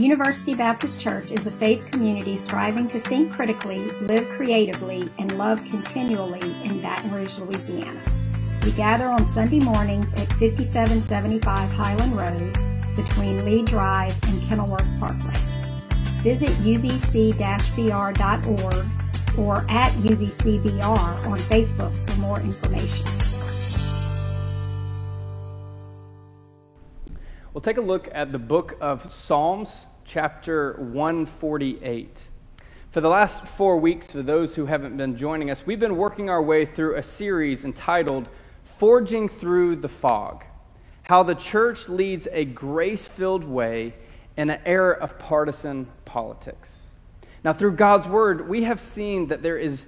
University Baptist Church is a faith community striving to think critically, live creatively, and love continually in Baton Rouge, Louisiana. We gather on Sunday mornings at 5775 Highland Road between Lee Drive and Kenilworth Parkway. Visit ubc-br.org or at ubcbr on Facebook for more information. We'll take a look at the book of Psalms, chapter 148. For the last four weeks, for those who haven't been joining us, we've been working our way through a series entitled Forging Through the Fog How the Church Leads a Grace Filled Way in an Era of Partisan Politics. Now, through God's Word, we have seen that there is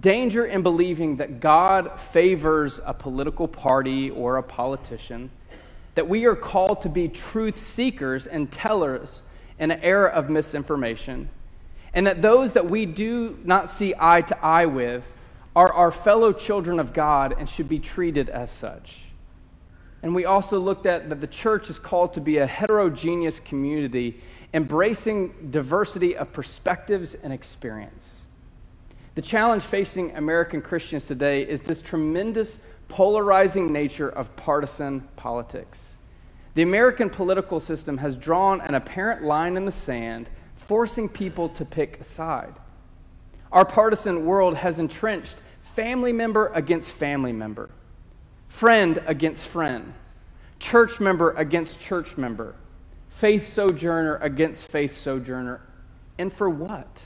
danger in believing that God favors a political party or a politician that we are called to be truth seekers and tellers in an era of misinformation, and that those that we do not see eye to eye with are our fellow children of God and should be treated as such. And we also looked at that the church is called to be a heterogeneous community, embracing diversity of perspectives and experience. The challenge facing American Christians today is this tremendous polarizing nature of partisan politics. The American political system has drawn an apparent line in the sand, forcing people to pick a side. Our partisan world has entrenched family member against family member, friend against friend, church member against church member, faith sojourner against faith sojourner. And for what?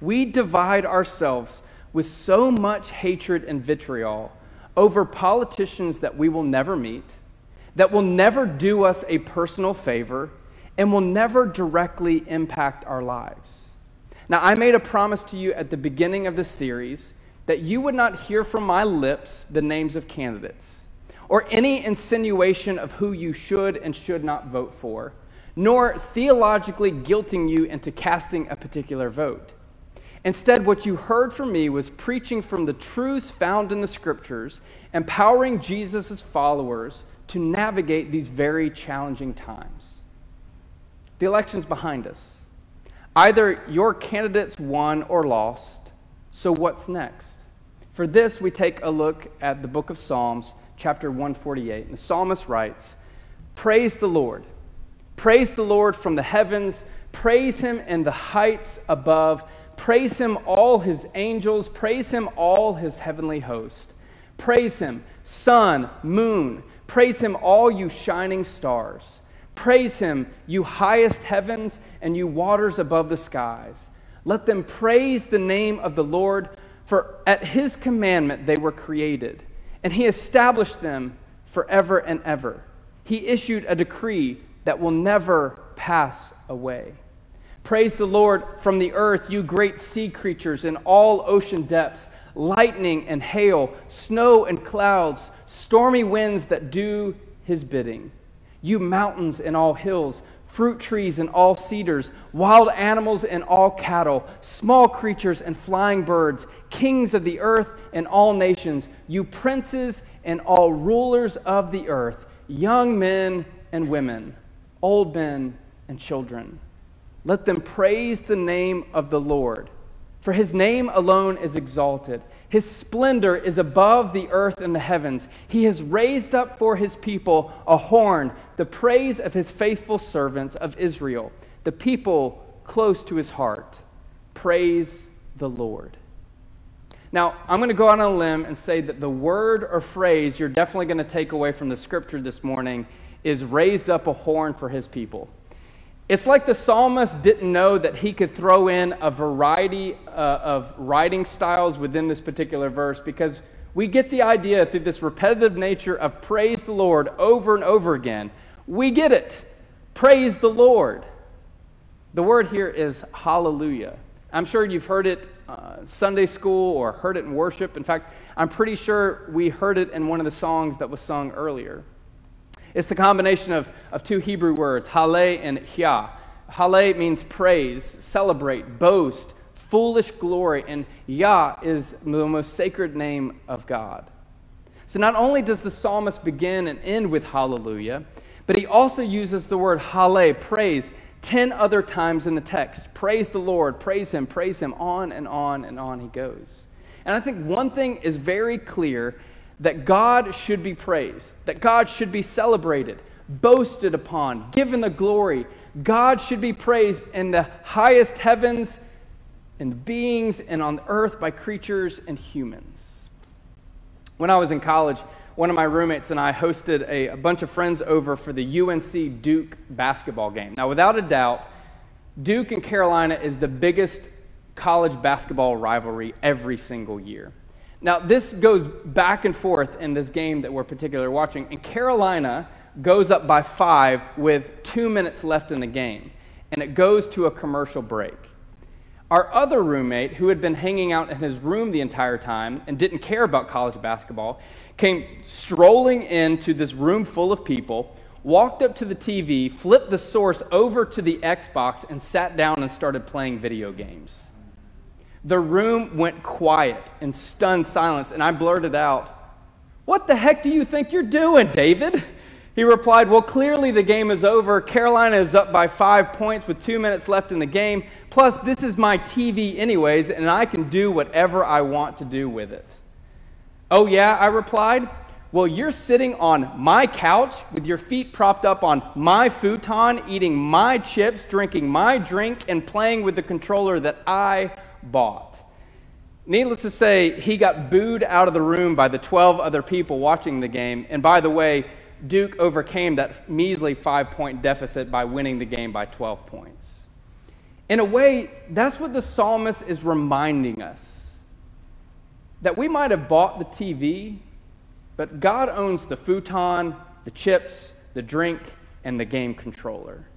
We divide ourselves with so much hatred and vitriol over politicians that we will never meet, that will never do us a personal favor, and will never directly impact our lives. Now, I made a promise to you at the beginning of this series that you would not hear from my lips the names of candidates or any insinuation of who you should and should not vote for, nor theologically guilting you into casting a particular vote. Instead, what you heard from me was preaching from the truths found in the scriptures, empowering Jesus' followers to navigate these very challenging times. The election's behind us. Either your candidates won or lost, so what's next? For this, we take a look at the book of Psalms, chapter 148. And the psalmist writes Praise the Lord. Praise the Lord from the heavens. Praise him in the heights above. Praise him, all his angels. Praise him, all his heavenly host. Praise him, sun, moon. Praise him, all you shining stars. Praise him, you highest heavens and you waters above the skies. Let them praise the name of the Lord, for at his commandment they were created, and he established them forever and ever. He issued a decree that will never pass away. Praise the Lord from the earth, you great sea creatures in all ocean depths, lightning and hail, snow and clouds, stormy winds that do his bidding. You mountains and all hills, fruit trees and all cedars, wild animals and all cattle, small creatures and flying birds, kings of the earth and all nations, you princes and all rulers of the earth, young men and women, old men and children. Let them praise the name of the Lord. For his name alone is exalted. His splendor is above the earth and the heavens. He has raised up for his people a horn, the praise of his faithful servants of Israel, the people close to his heart. Praise the Lord. Now, I'm going to go out on a limb and say that the word or phrase you're definitely going to take away from the scripture this morning is raised up a horn for his people. It's like the psalmist didn't know that he could throw in a variety uh, of writing styles within this particular verse because we get the idea through this repetitive nature of praise the Lord over and over again. We get it. Praise the Lord. The word here is hallelujah. I'm sure you've heard it uh, Sunday school or heard it in worship. In fact, I'm pretty sure we heard it in one of the songs that was sung earlier. It's the combination of, of two Hebrew words, hale and Yah. Hale means praise, celebrate, boast, foolish glory, and Yah is the most sacred name of God. So not only does the psalmist begin and end with hallelujah, but he also uses the word hale, praise, 10 other times in the text. Praise the Lord, praise Him, praise Him, on and on and on he goes. And I think one thing is very clear that God should be praised, that God should be celebrated, boasted upon, given the glory. God should be praised in the highest heavens, in beings, and on earth by creatures and humans. When I was in college, one of my roommates and I hosted a, a, bunch of friends over for the UNC Duke basketball game. Now, without a doubt, Duke and Carolina is the biggest college basketball rivalry every single year. Now, this goes back and forth in this game that we're particularly watching, and Carolina goes up by five with two minutes left in the game, and it goes to a commercial break. Our other roommate, who had been hanging out in his room the entire time and didn't care about college basketball, came strolling into this room full of people, walked up to the TV, flipped the source over to the Xbox, and sat down and started playing video games. The room went quiet in stunned silence, and I blurted out, What the heck do you think you're doing, David? He replied, Well, clearly the game is over. Carolina is up by five points with two minutes left in the game. Plus, this is my TV, anyways, and I can do whatever I want to do with it. Oh, yeah, I replied. Well, you're sitting on my couch with your feet propped up on my futon, eating my chips, drinking my drink, and playing with the controller that I bought. Needless to say, he got booed out of the room by the 12 other people watching the game. And by the way, Duke overcame that measly five point deficit by winning the game by 12 points. In a way, that's what the psalmist is reminding us that we might have bought the TV, but God owns the futon, the chips, the drink, and the game controller.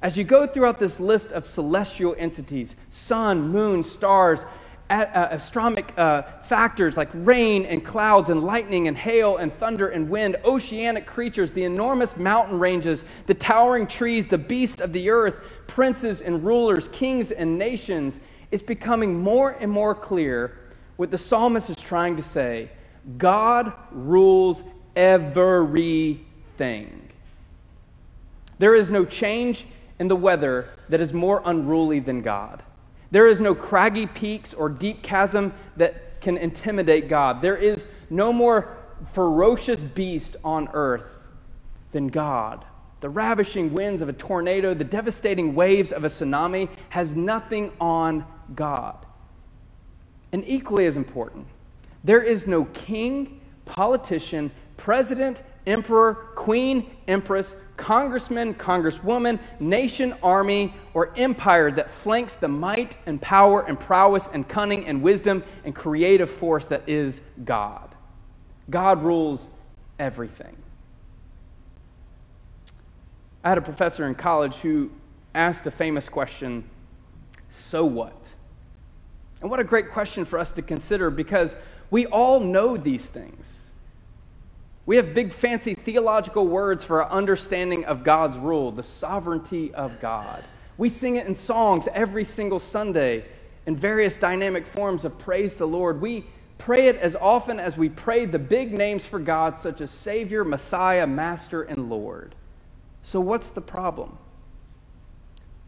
As you go throughout this list of celestial entities sun, moon, stars, astronomic uh, factors like rain and clouds and lightning and hail and thunder and wind, oceanic creatures, the enormous mountain ranges, the towering trees, the beasts of the earth, princes and rulers, kings and nations, it's becoming more and more clear what the psalmist is trying to say God rules everything. There is no change in the weather that is more unruly than God. There is no craggy peaks or deep chasm that can intimidate God. There is no more ferocious beast on earth than God. The ravishing winds of a tornado, the devastating waves of a tsunami has nothing on God. And equally as important, there is no king, politician, president, emperor, queen, empress, congressman, congresswoman, nation, army, or empire that flanks the might and power and prowess and cunning and wisdom and creative force that is God. God rules everything. I had a professor in college who asked a famous question so what? And what a great question for us to consider because we all know these things. We have big, fancy theological words for our understanding of God's rule, the sovereignty of God. We sing it in songs every single Sunday in various dynamic forms of praise the Lord. We pray it as often as we pray the big names for God, such as Savior, Messiah, Master, and Lord. So, what's the problem?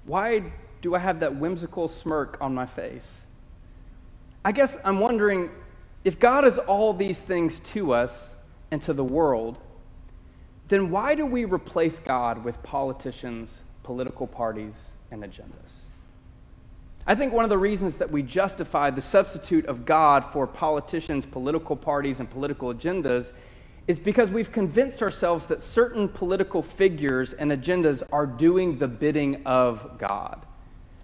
Why do I have that whimsical smirk on my face? I guess I'm wondering if God is all these things to us, and to the world, then why do we replace God with politicians, political parties, and agendas? I think one of the reasons that we justify the substitute of God for politicians, political parties, and political agendas is because we've convinced ourselves that certain political figures and agendas are doing the bidding of God.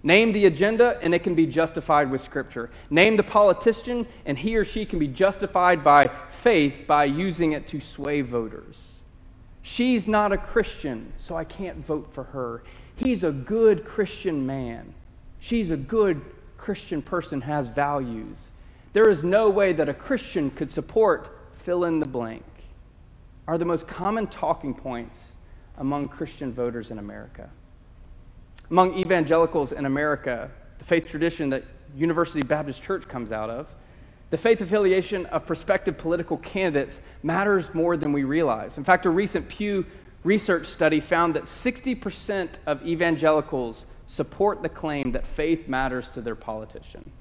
Name the agenda, and it can be justified with Scripture. Name the politician, and he or she can be justified by faith by using it to sway voters. She's not a Christian, so I can't vote for her. He's a good Christian man. She's a good Christian person, has values. There is no way that a Christian could support fill in the blank, are the most common talking points among Christian voters in America. Among evangelicals in America, the faith tradition that University Baptist Church comes out of, the faith affiliation of prospective political candidates matters more than we realize. In fact, a recent Pew research study found that 60% of evangelicals support the claim that faith matters to their politician.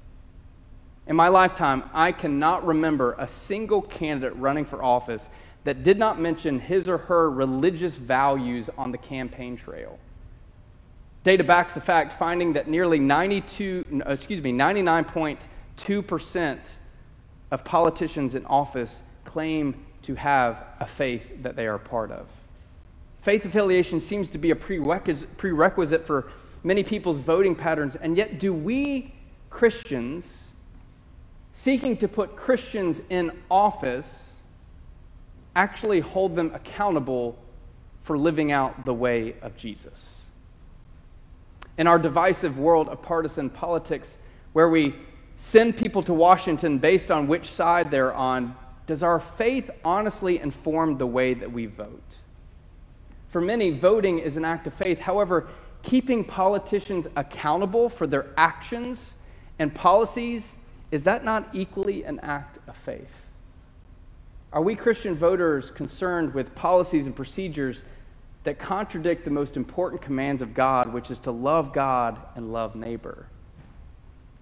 In my lifetime, I cannot remember a single candidate running for office that did not mention his or her religious values on the campaign trail. Data backs the fact, finding that nearly 92, uh, excuse me, 99.2% of politicians in office claim to have a faith that they are part of. Faith affiliation seems to be a prerequisite for many people's voting patterns, and yet, do we Christians seeking to put Christians in office actually hold them accountable for living out the way of Jesus? In our divisive world of partisan politics, where we send people to Washington based on which side they're on, does our faith honestly inform the way that we vote? For many, voting is an act of faith. However, keeping politicians accountable for their actions and policies, is that not equally an act of faith? Are we Christian voters concerned with policies and procedures that contradict the most important commands of God, which is to love God and love neighbor?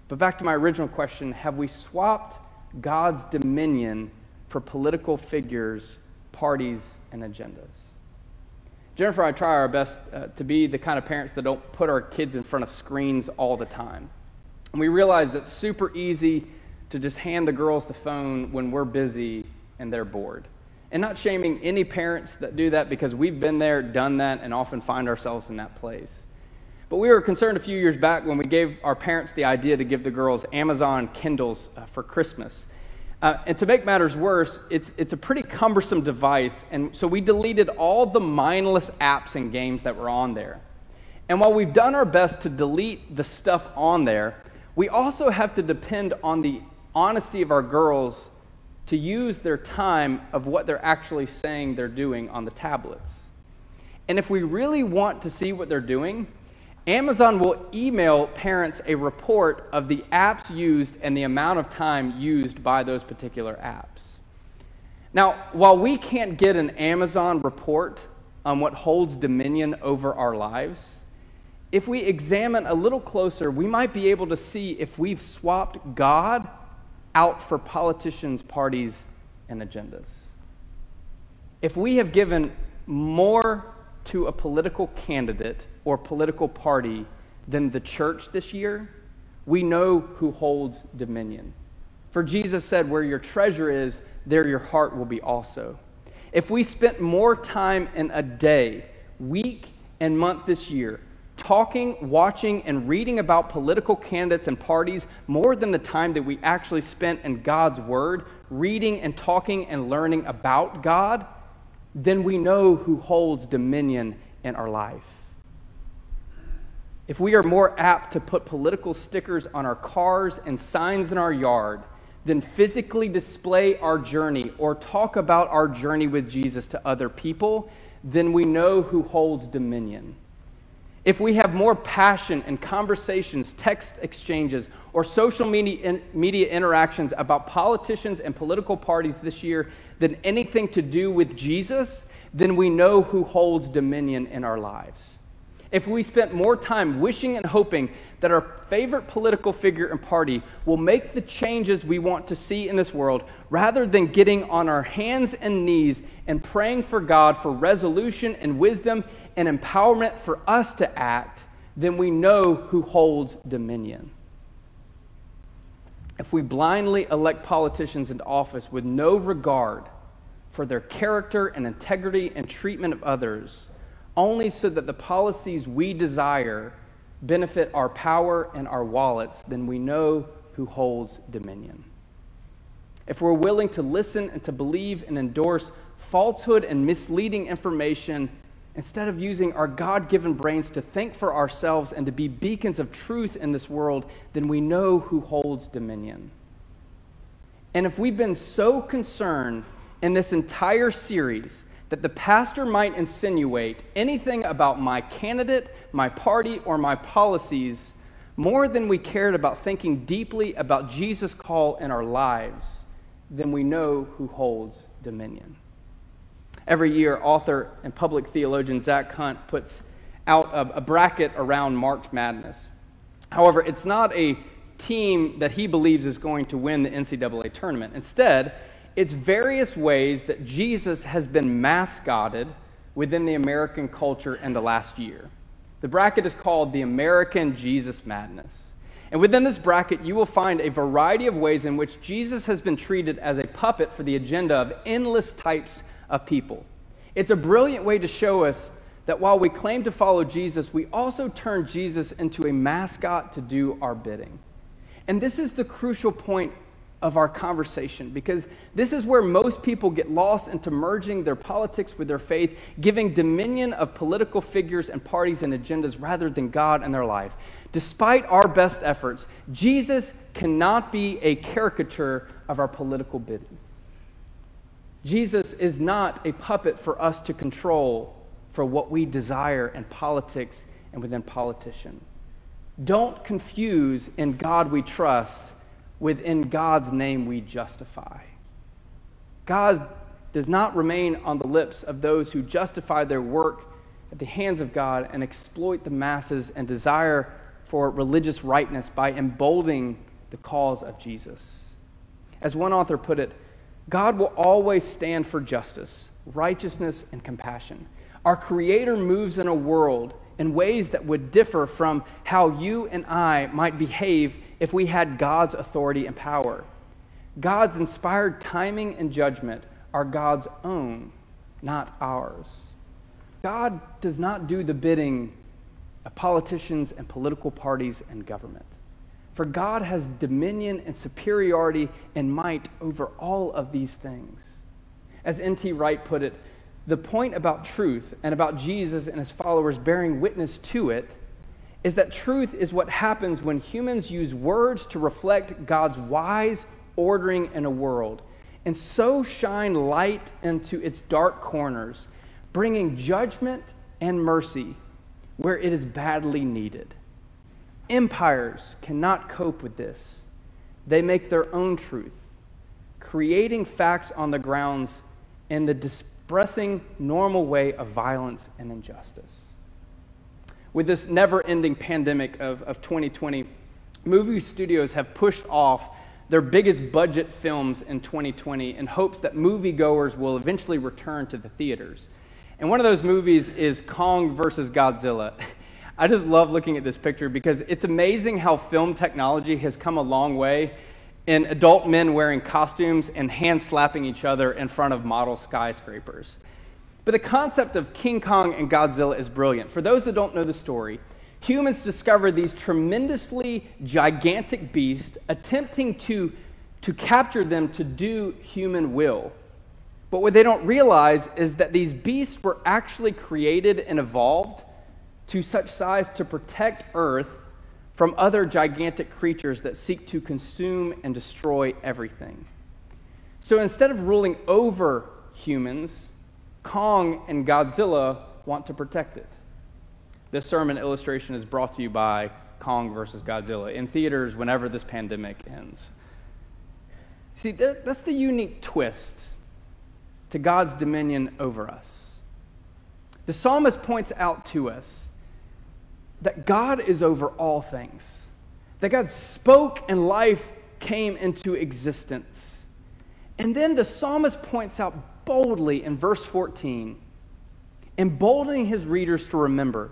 But back to my original question have we swapped God's dominion for political figures, parties, and agendas? Jennifer and I try our best uh, to be the kind of parents that don't put our kids in front of screens all the time. And we realize that it's super easy to just hand the girls the phone when we're busy and they're bored. And not shaming any parents that do that because we've been there, done that, and often find ourselves in that place. But we were concerned a few years back when we gave our parents the idea to give the girls Amazon Kindles uh, for Christmas. Uh, and to make matters worse, it's, it's a pretty cumbersome device. And so we deleted all the mindless apps and games that were on there. And while we've done our best to delete the stuff on there, we also have to depend on the honesty of our girls to use their time of what they're actually saying they're doing on the tablets. And if we really want to see what they're doing, Amazon will email parents a report of the apps used and the amount of time used by those particular apps. Now, while we can't get an Amazon report on what holds dominion over our lives, if we examine a little closer, we might be able to see if we've swapped God out for politicians, parties, and agendas. If we have given more to a political candidate or political party than the church this year, we know who holds dominion. For Jesus said, Where your treasure is, there your heart will be also. If we spent more time in a day, week, and month this year talking, watching, and reading about political candidates and parties more than the time that we actually spent in God's Word, reading and talking and learning about God, then we know who holds dominion in our life. If we are more apt to put political stickers on our cars and signs in our yard than physically display our journey or talk about our journey with Jesus to other people, then we know who holds dominion. If we have more passion and conversations, text exchanges, or social media, media interactions about politicians and political parties this year than anything to do with Jesus, then we know who holds dominion in our lives. If we spent more time wishing and hoping that our favorite political figure and party will make the changes we want to see in this world, rather than getting on our hands and knees and praying for God for resolution and wisdom and empowerment for us to act, then we know who holds dominion. If we blindly elect politicians into office with no regard for their character and integrity and treatment of others, only so that the policies we desire benefit our power and our wallets, then we know who holds dominion. If we're willing to listen and to believe and endorse falsehood and misleading information instead of using our God given brains to think for ourselves and to be beacons of truth in this world, then we know who holds dominion. And if we've been so concerned in this entire series that the pastor might insinuate anything about my candidate, my party, or my policies more than we cared about thinking deeply about Jesus' call in our lives, then we know who holds dominion. Every year, author and public theologian Zack Hunt puts out a, a bracket around March Madness. However, it's not a team that he believes is going to win the NCAA tournament. Instead, it's various ways that Jesus has been mascotted within the American culture in the last year. The bracket is called the American Jesus Madness. And within this bracket, you will find a variety of ways in which Jesus has been treated as a puppet for the agenda of endless types of people. It's a brilliant way to show us that while we claim to follow Jesus, we also turn Jesus into a mascot to do our bidding. And this is the crucial point of our conversation because this is where most people get lost into merging their politics with their faith, giving dominion of political figures and parties and agendas rather than God and their life. Despite our best efforts, Jesus cannot be a caricature of our political bidding. Jesus is not a puppet for us to control for what we desire in politics and within politician. Don't confuse in God we trust with in God's name we justify. God does not remain on the lips of those who justify their work at the hands of God and exploit the masses and desire for religious rightness by emboldening the cause of Jesus. As one author put it, God will always stand for justice, righteousness, and compassion. Our Creator moves in a world in ways that would differ from how you and I might behave if we had God's authority and power. God's inspired timing and judgment are God's own, not ours. God does not do the bidding of politicians and political parties and government. For God has dominion and superiority and might over all of these things. As N.T. Wright put it, the point about truth and about Jesus and his followers bearing witness to it is that truth is what happens when humans use words to reflect God's wise ordering in a world and so shine light into its dark corners, bringing judgment and mercy where it is badly needed. Empires cannot cope with this. They make their own truth, creating facts on the grounds in the expressing normal way of violence and injustice. With this never ending pandemic of, of 2020, movie studios have pushed off their biggest budget films in 2020 in hopes that moviegoers will eventually return to the theaters. And one of those movies is Kong versus Godzilla. I just love looking at this picture because it's amazing how film technology has come a long way in adult men wearing costumes and hand slapping each other in front of model skyscrapers. But the concept of King Kong and Godzilla is brilliant. For those that don't know the story, humans discover these tremendously gigantic beasts attempting to, to capture them to do human will. But what they don't realize is that these beasts were actually created and evolved to such size to protect Earth from other gigantic creatures that seek to consume and destroy everything. So instead of ruling over humans, Kong and Godzilla want to protect it. This sermon illustration is brought to you by Kong versus Godzilla in theaters whenever this pandemic ends. See, that's the unique twist to God's dominion over us. The psalmist points out to us that God is over all things, that God spoke and life came into existence. And then the psalmist points out boldly in verse 14, emboldening his readers to remember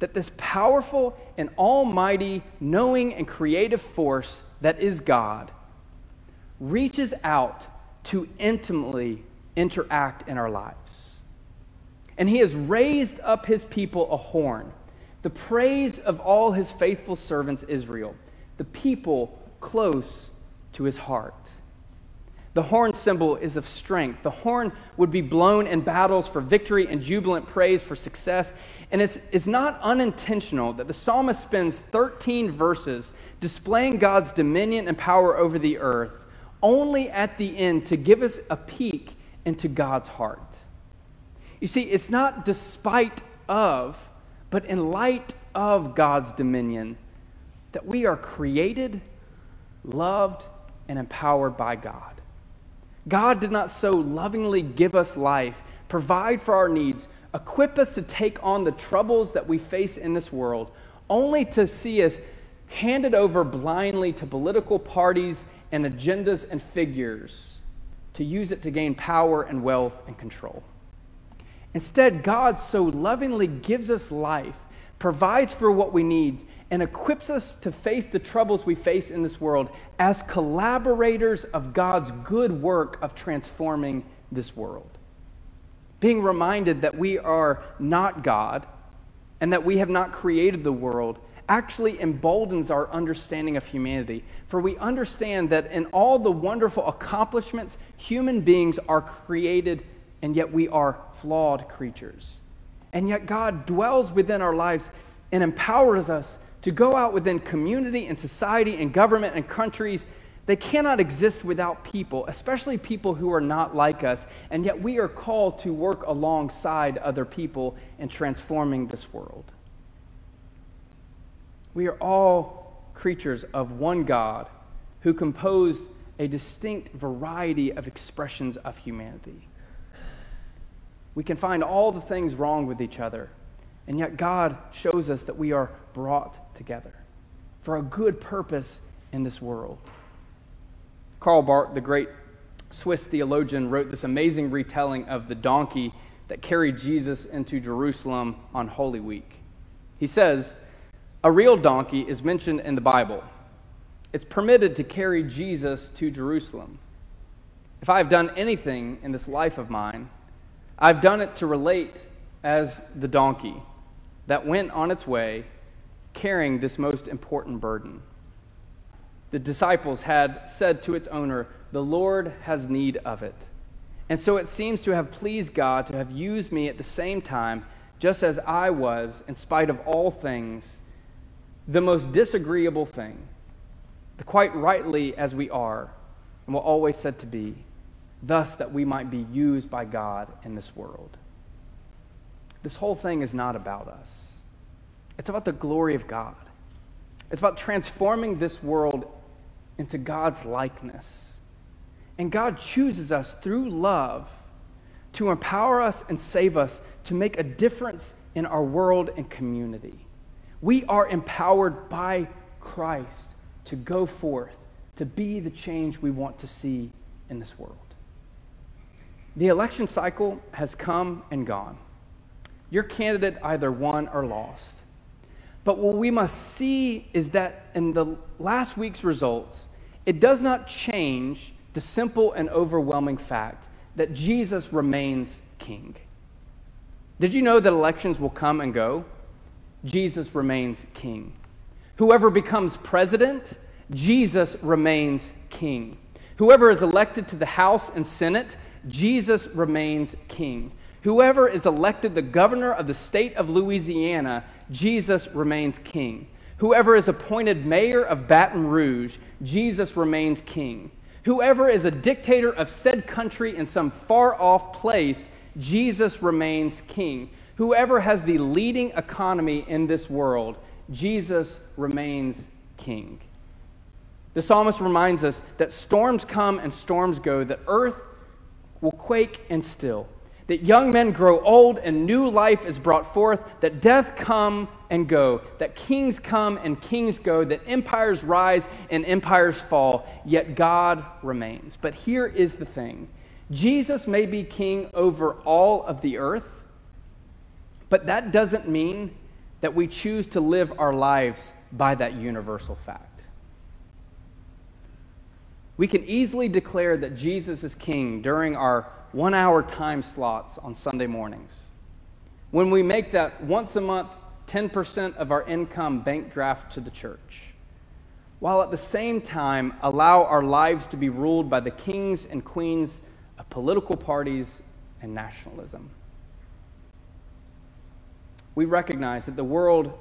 that this powerful and almighty, knowing and creative force that is God reaches out to intimately interact in our lives. And he has raised up his people a horn the praise of all his faithful servants, Israel, the people close to his heart. The horn symbol is of strength. The horn would be blown in battles for victory and jubilant praise for success. And it's, it's not unintentional that the psalmist spends 13 verses displaying God's dominion and power over the earth, only at the end to give us a peek into God's heart. You see, it's not despite of, but in light of God's dominion, that we are created, loved, and empowered by God. God did not so lovingly give us life provide for our needs, equip us to take on the troubles that we face in this world, only to see us handed over blindly to political parties and agendas and figures to use it to gain power and wealth and control. Instead, God so lovingly gives us life, provides for what we need, and equips us to face the troubles we face in this world as collaborators of God's good work of transforming this world. Being reminded that we are not God and that we have not created the world actually emboldens our understanding of humanity. For we understand that in all the wonderful accomplishments, human beings are created, and yet we are flawed creatures. And yet God dwells within our lives and empowers us to go out within community and society and government and countries. They cannot exist without people, especially people who are not like us. And yet we are called to work alongside other people in transforming this world. We are all creatures of one God who composed a distinct variety of expressions of humanity. We can find all the things wrong with each other, and yet God shows us that we are brought together for a good purpose in this world. Karl Barth, the great Swiss theologian, wrote this amazing retelling of the donkey that carried Jesus into Jerusalem on Holy Week. He says, a real donkey is mentioned in the Bible. It's permitted to carry Jesus to Jerusalem. If I have done anything in this life of mine, I've done it to relate as the donkey that went on its way carrying this most important burden. The disciples had said to its owner, The Lord has need of it. And so it seems to have pleased God to have used me at the same time, just as I was, in spite of all things the most disagreeable thing, the quite rightly as we are, and were always said to be, thus that we might be used by God in this world. This whole thing is not about us, it's about the glory of God. It's about transforming this world into God's likeness. And God chooses us through love to empower us and save us to make a difference in our world and community. We are empowered by Christ to go forth, to be the change we want to see in this world. The election cycle has come and gone. Your candidate either won or lost. But what we must see is that in the last week's results, it does not change the simple and overwhelming fact that Jesus remains king. Did you know that elections will come and go? Jesus remains king. Whoever becomes president, Jesus remains king. Whoever is elected to the House and Senate, Jesus remains king. Whoever is elected the governor of the state of Louisiana, Jesus remains king. Whoever is appointed mayor of Baton Rouge, Jesus remains king. Whoever is a dictator of said country in some far off place, Jesus remains king whoever has the leading economy in this world, Jesus remains king. The psalmist reminds us that storms come and storms go, that earth will quake and still, that young men grow old and new life is brought forth, that death come and go, that kings come and kings go, that empires rise and empires fall, yet God remains. But here is the thing Jesus may be king over all of the earth, but that doesn't mean that we choose to live our lives by that universal fact. We can easily declare that Jesus is king during our one hour time slots on Sunday mornings. When we make that once a month 10% of our income bank draft to the church, while at the same time allow our lives to be ruled by the kings and queens of political parties and nationalism we recognize that the world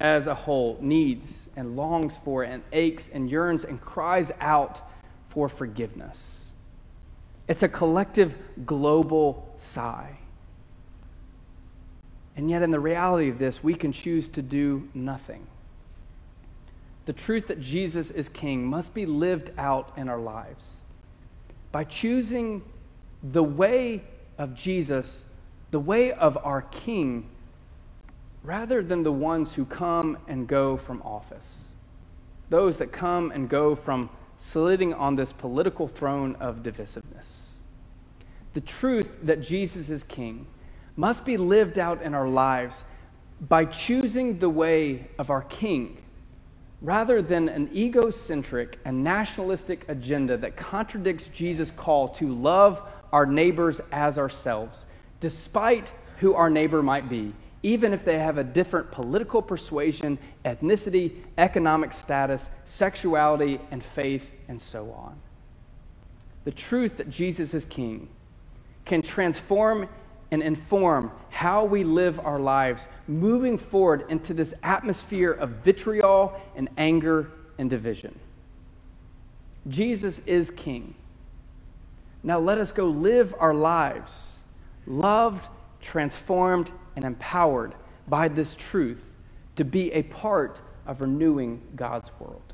as a whole needs and longs for and aches and yearns and cries out for forgiveness. It's a collective global sigh. And yet, in the reality of this, we can choose to do nothing. The truth that Jesus is king must be lived out in our lives. By choosing the way of Jesus, the way of our King, rather than the ones who come and go from office, those that come and go from sitting on this political throne of divisiveness. The truth that Jesus is King must be lived out in our lives by choosing the way of our King rather than an egocentric and nationalistic agenda that contradicts Jesus' call to love our neighbors as ourselves, despite who our neighbor might be, even if they have a different political persuasion, ethnicity, economic status, sexuality, and faith, and so on. The truth that Jesus is King can transform and inform how we live our lives moving forward into this atmosphere of vitriol and anger and division. Jesus is King. Now let us go live our lives loved, transformed, and empowered by this truth to be a part of renewing God's world.